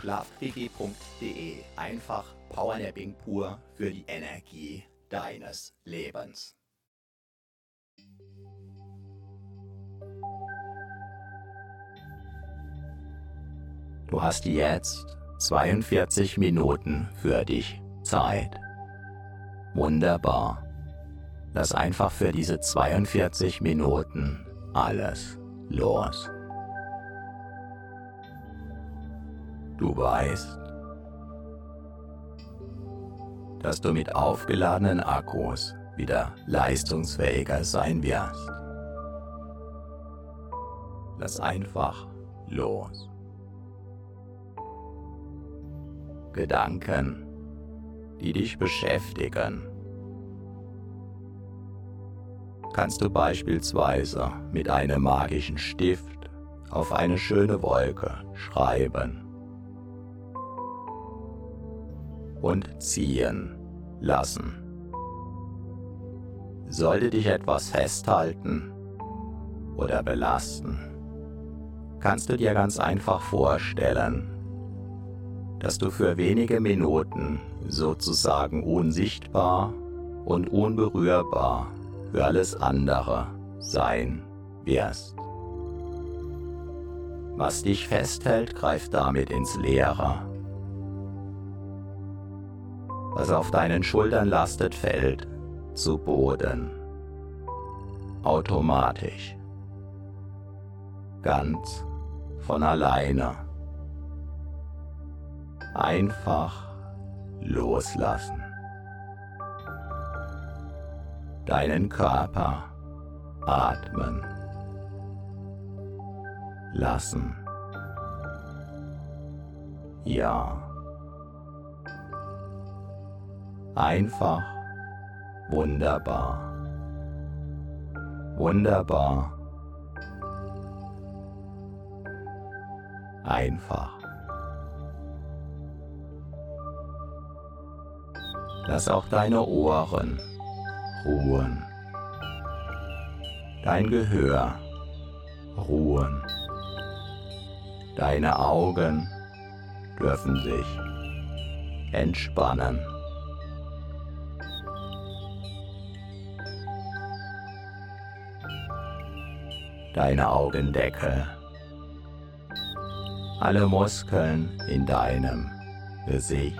Schlafquickie.de. Einfach Powernapping pur für die Energie deines Lebens. Du hast jetzt 42 Minuten für dich Zeit. Wunderbar. Lass einfach für diese 42 Minuten alles los. Du weißt, dass du mit aufgeladenen Akkus wieder leistungsfähiger sein wirst. Lass einfach los. Gedanken, die dich beschäftigen. Kannst du beispielsweise mit einem magischen Stift auf eine schöne Wolke schreiben und ziehen lassen. Sollte dich etwas festhalten oder belasten, kannst du dir ganz einfach vorstellen, dass du für wenige Minuten sozusagen unsichtbar und unberührbar für alles andere sein wirst. Was dich festhält, greift damit ins Leere. Was auf deinen Schultern lastet, fällt zu Boden. Automatisch. Ganz von alleine einfach loslassen. Deinen Körper atmen lassen. Ja. Einfach wunderbar. Wunderbar. Einfach. Lass auch deine Ohren ruhen. Dein Gehör ruhen. Deine Augen dürfen sich entspannen. Deine Augendecke. Alle Muskeln in deinem Gesicht.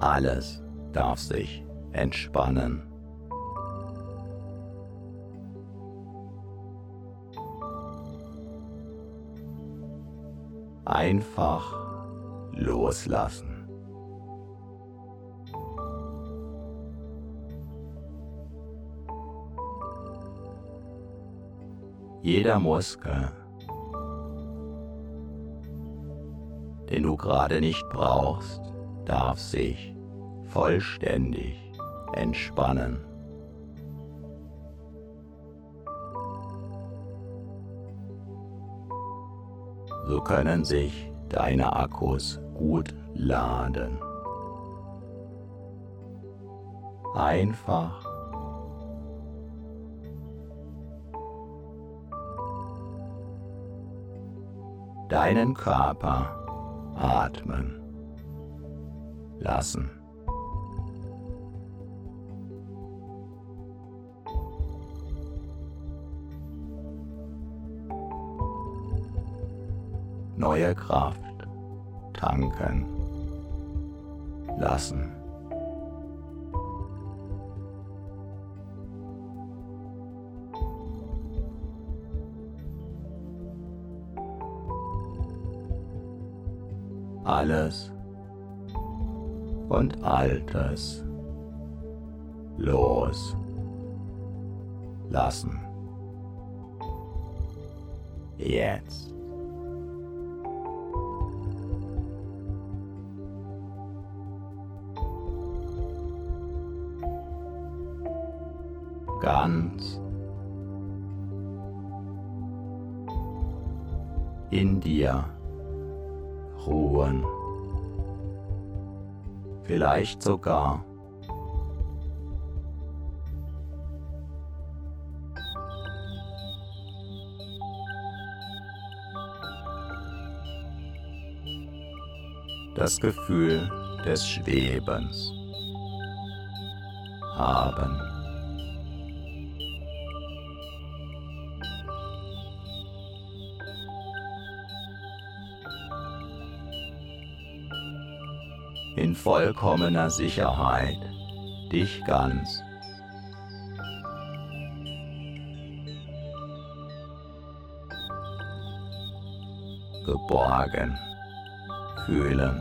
Alles darf sich entspannen. Einfach loslassen. Jeder Muskel, den du gerade nicht brauchst, darf sich vollständig entspannen. So können sich deine Akkus gut laden. Einfach deinen Körper atmen lassen. Neue Kraft tanken lassen. Alles und Altes los lassen. Jetzt. Ganz in dir ruhen vielleicht sogar das Gefühl des Schwebens haben. In vollkommener Sicherheit. Dich ganz. Geborgen. Fühlen,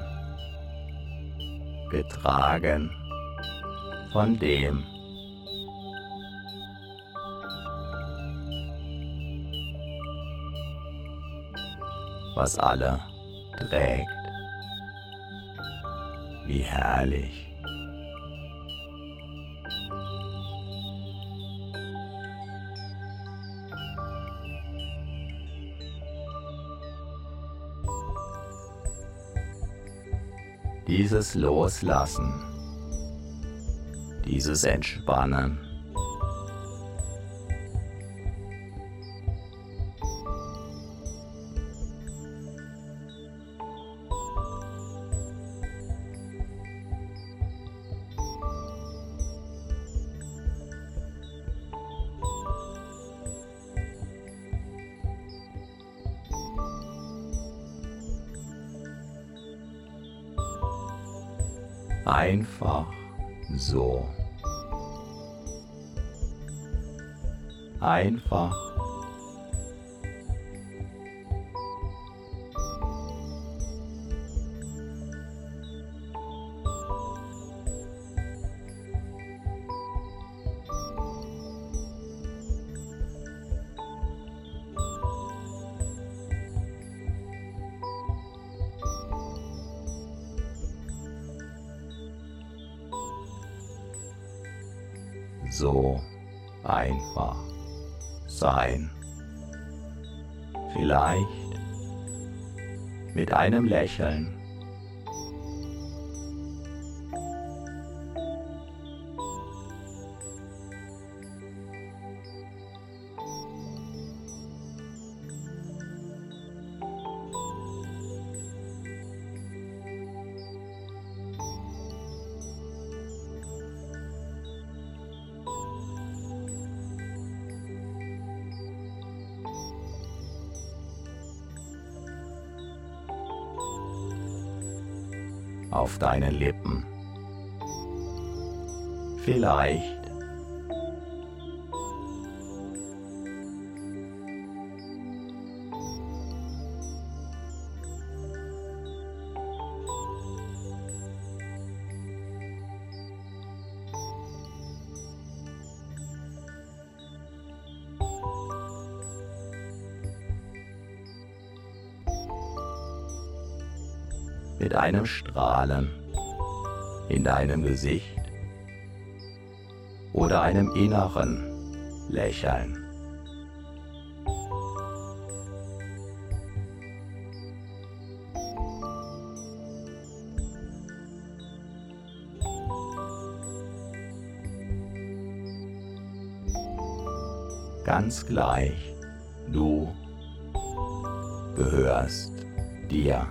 getragen. Von dem, was alle trägt wie herrlich. Dieses Loslassen, dieses Entspannen. Einfach so. Einfach einem Lächeln. Auf deinen Lippen. Vielleicht mit einem Strahlen in deinem Gesicht oder einem inneren Lächeln. Ganz gleich, du gehörst dir.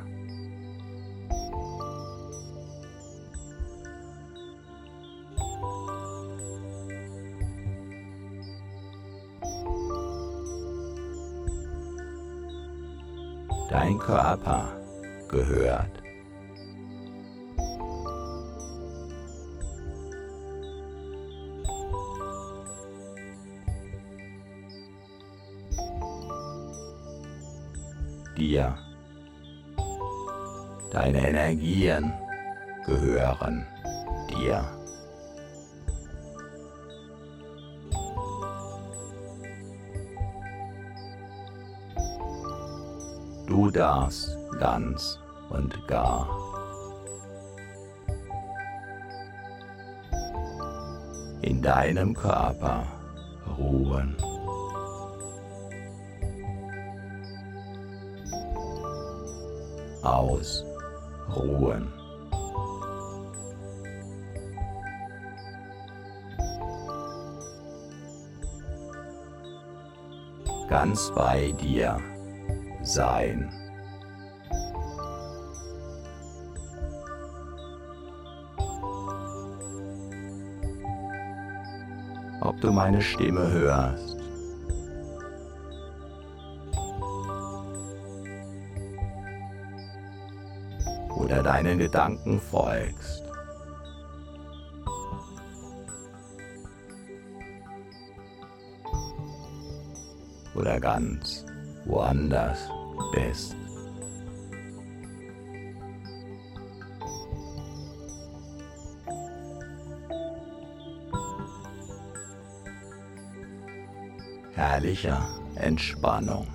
Dein Körper gehört dir. Deine Energien gehören dir. Du darfst ganz und gar in deinem Körper ruhen. ausruhen. Ganz bei dir sein. Ob du meine Stimme hörst oder deinen Gedanken folgst. Oder ganz woanders bist. Herrlicher Entspannung.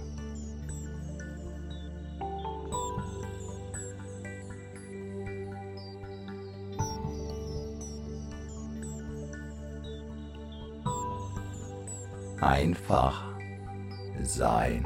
einfach sein.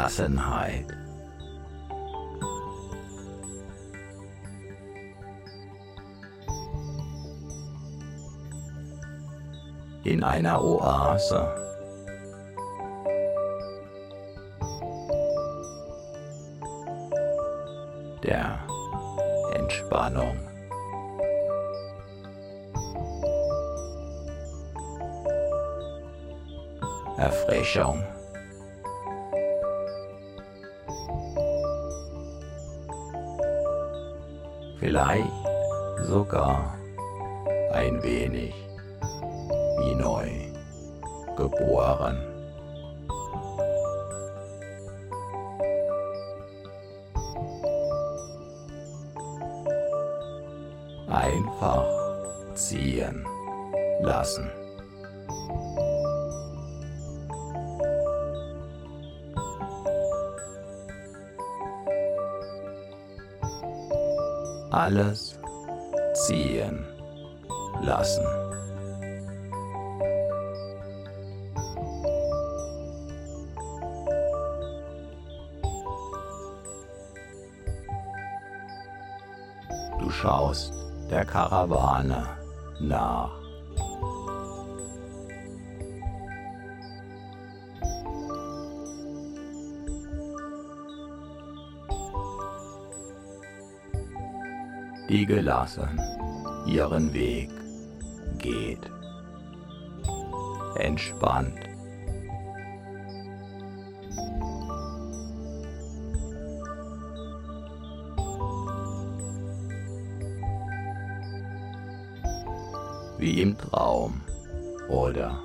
Gelassenheit. in einer Oase. Der Entspannung. Erfrischung. Vielleicht sogar ein wenig wie neu geboren. Einfach ziehen lassen. Alles ziehen lassen. schaust der Karawane nach. Die gelassen ihren Weg geht. Entspannt wie im Traum? Oder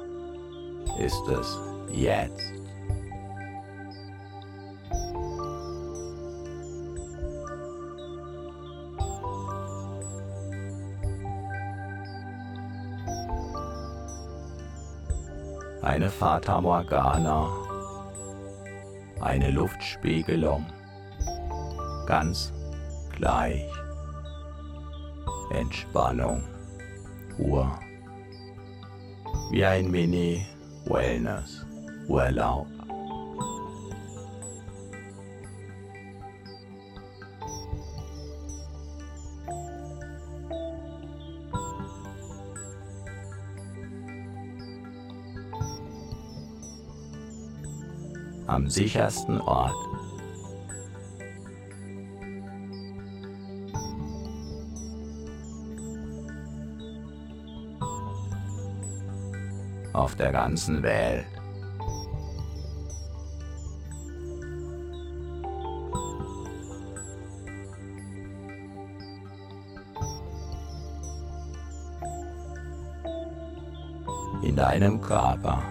ist es jetzt? Eine Fata Morgana, eine Luftspiegelung, ganz gleich. Entspannung, Ruhe, wie ein Mini-Wellness-Urlaub. Am sichersten Ort. Auf der ganzen Welt. In deinem Körper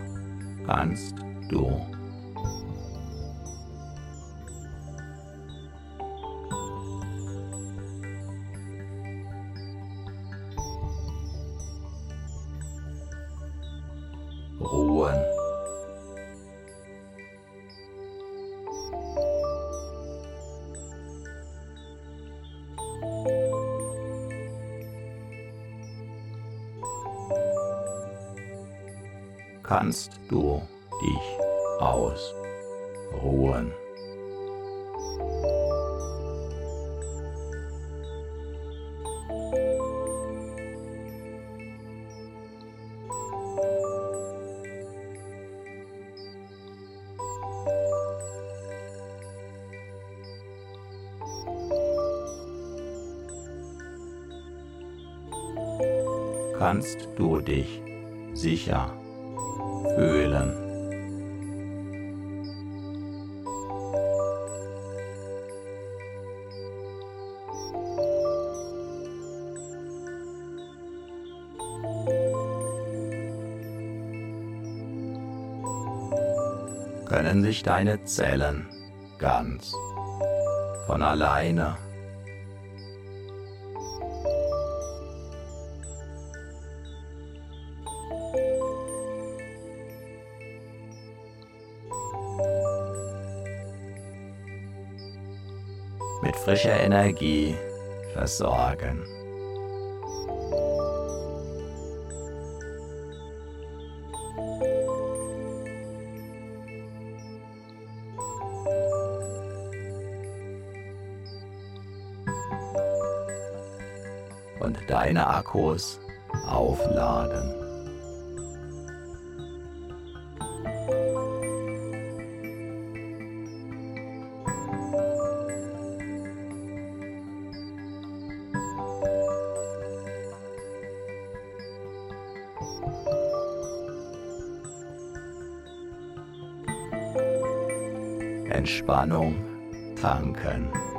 kannst du dich ausruhen. kannst du dich sicher fühlen. Können sich deine Zellen ganz von alleine mit frischer Energie versorgen. Akkus aufladen. Entspannung tanken.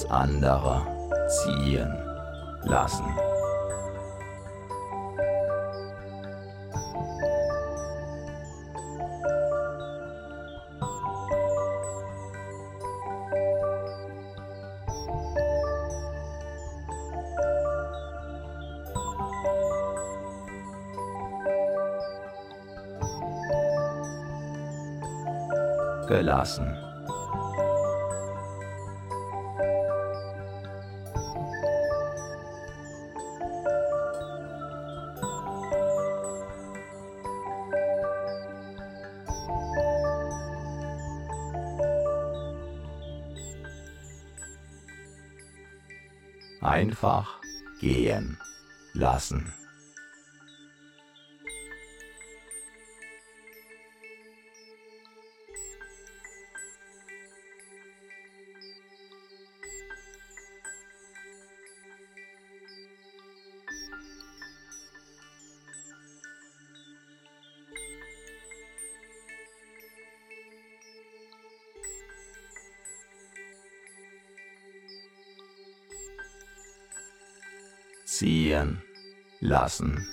Alles andere ziehen lassen. gelassen. Einfach gehen lassen. Lassen.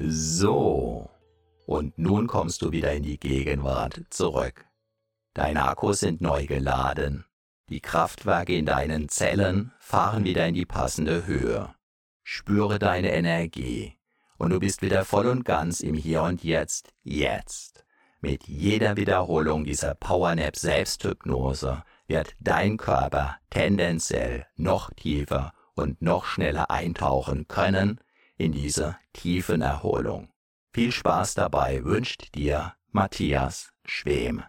So. Und nun kommst du wieder in die Gegenwart zurück. Deine Akkus sind neu geladen. Die Kraftwerke in deinen Zellen fahren wieder in die passende Höhe. Spüre deine Energie. Und du bist wieder voll und ganz im Hier und Jetzt, jetzt. Mit jeder Wiederholung dieser Powernap Selbsthypnose wird dein Körper tendenziell noch tiefer und noch schneller eintauchen können in dieser tiefen Erholung. Viel Spaß dabei wünscht dir Matthias Schwem.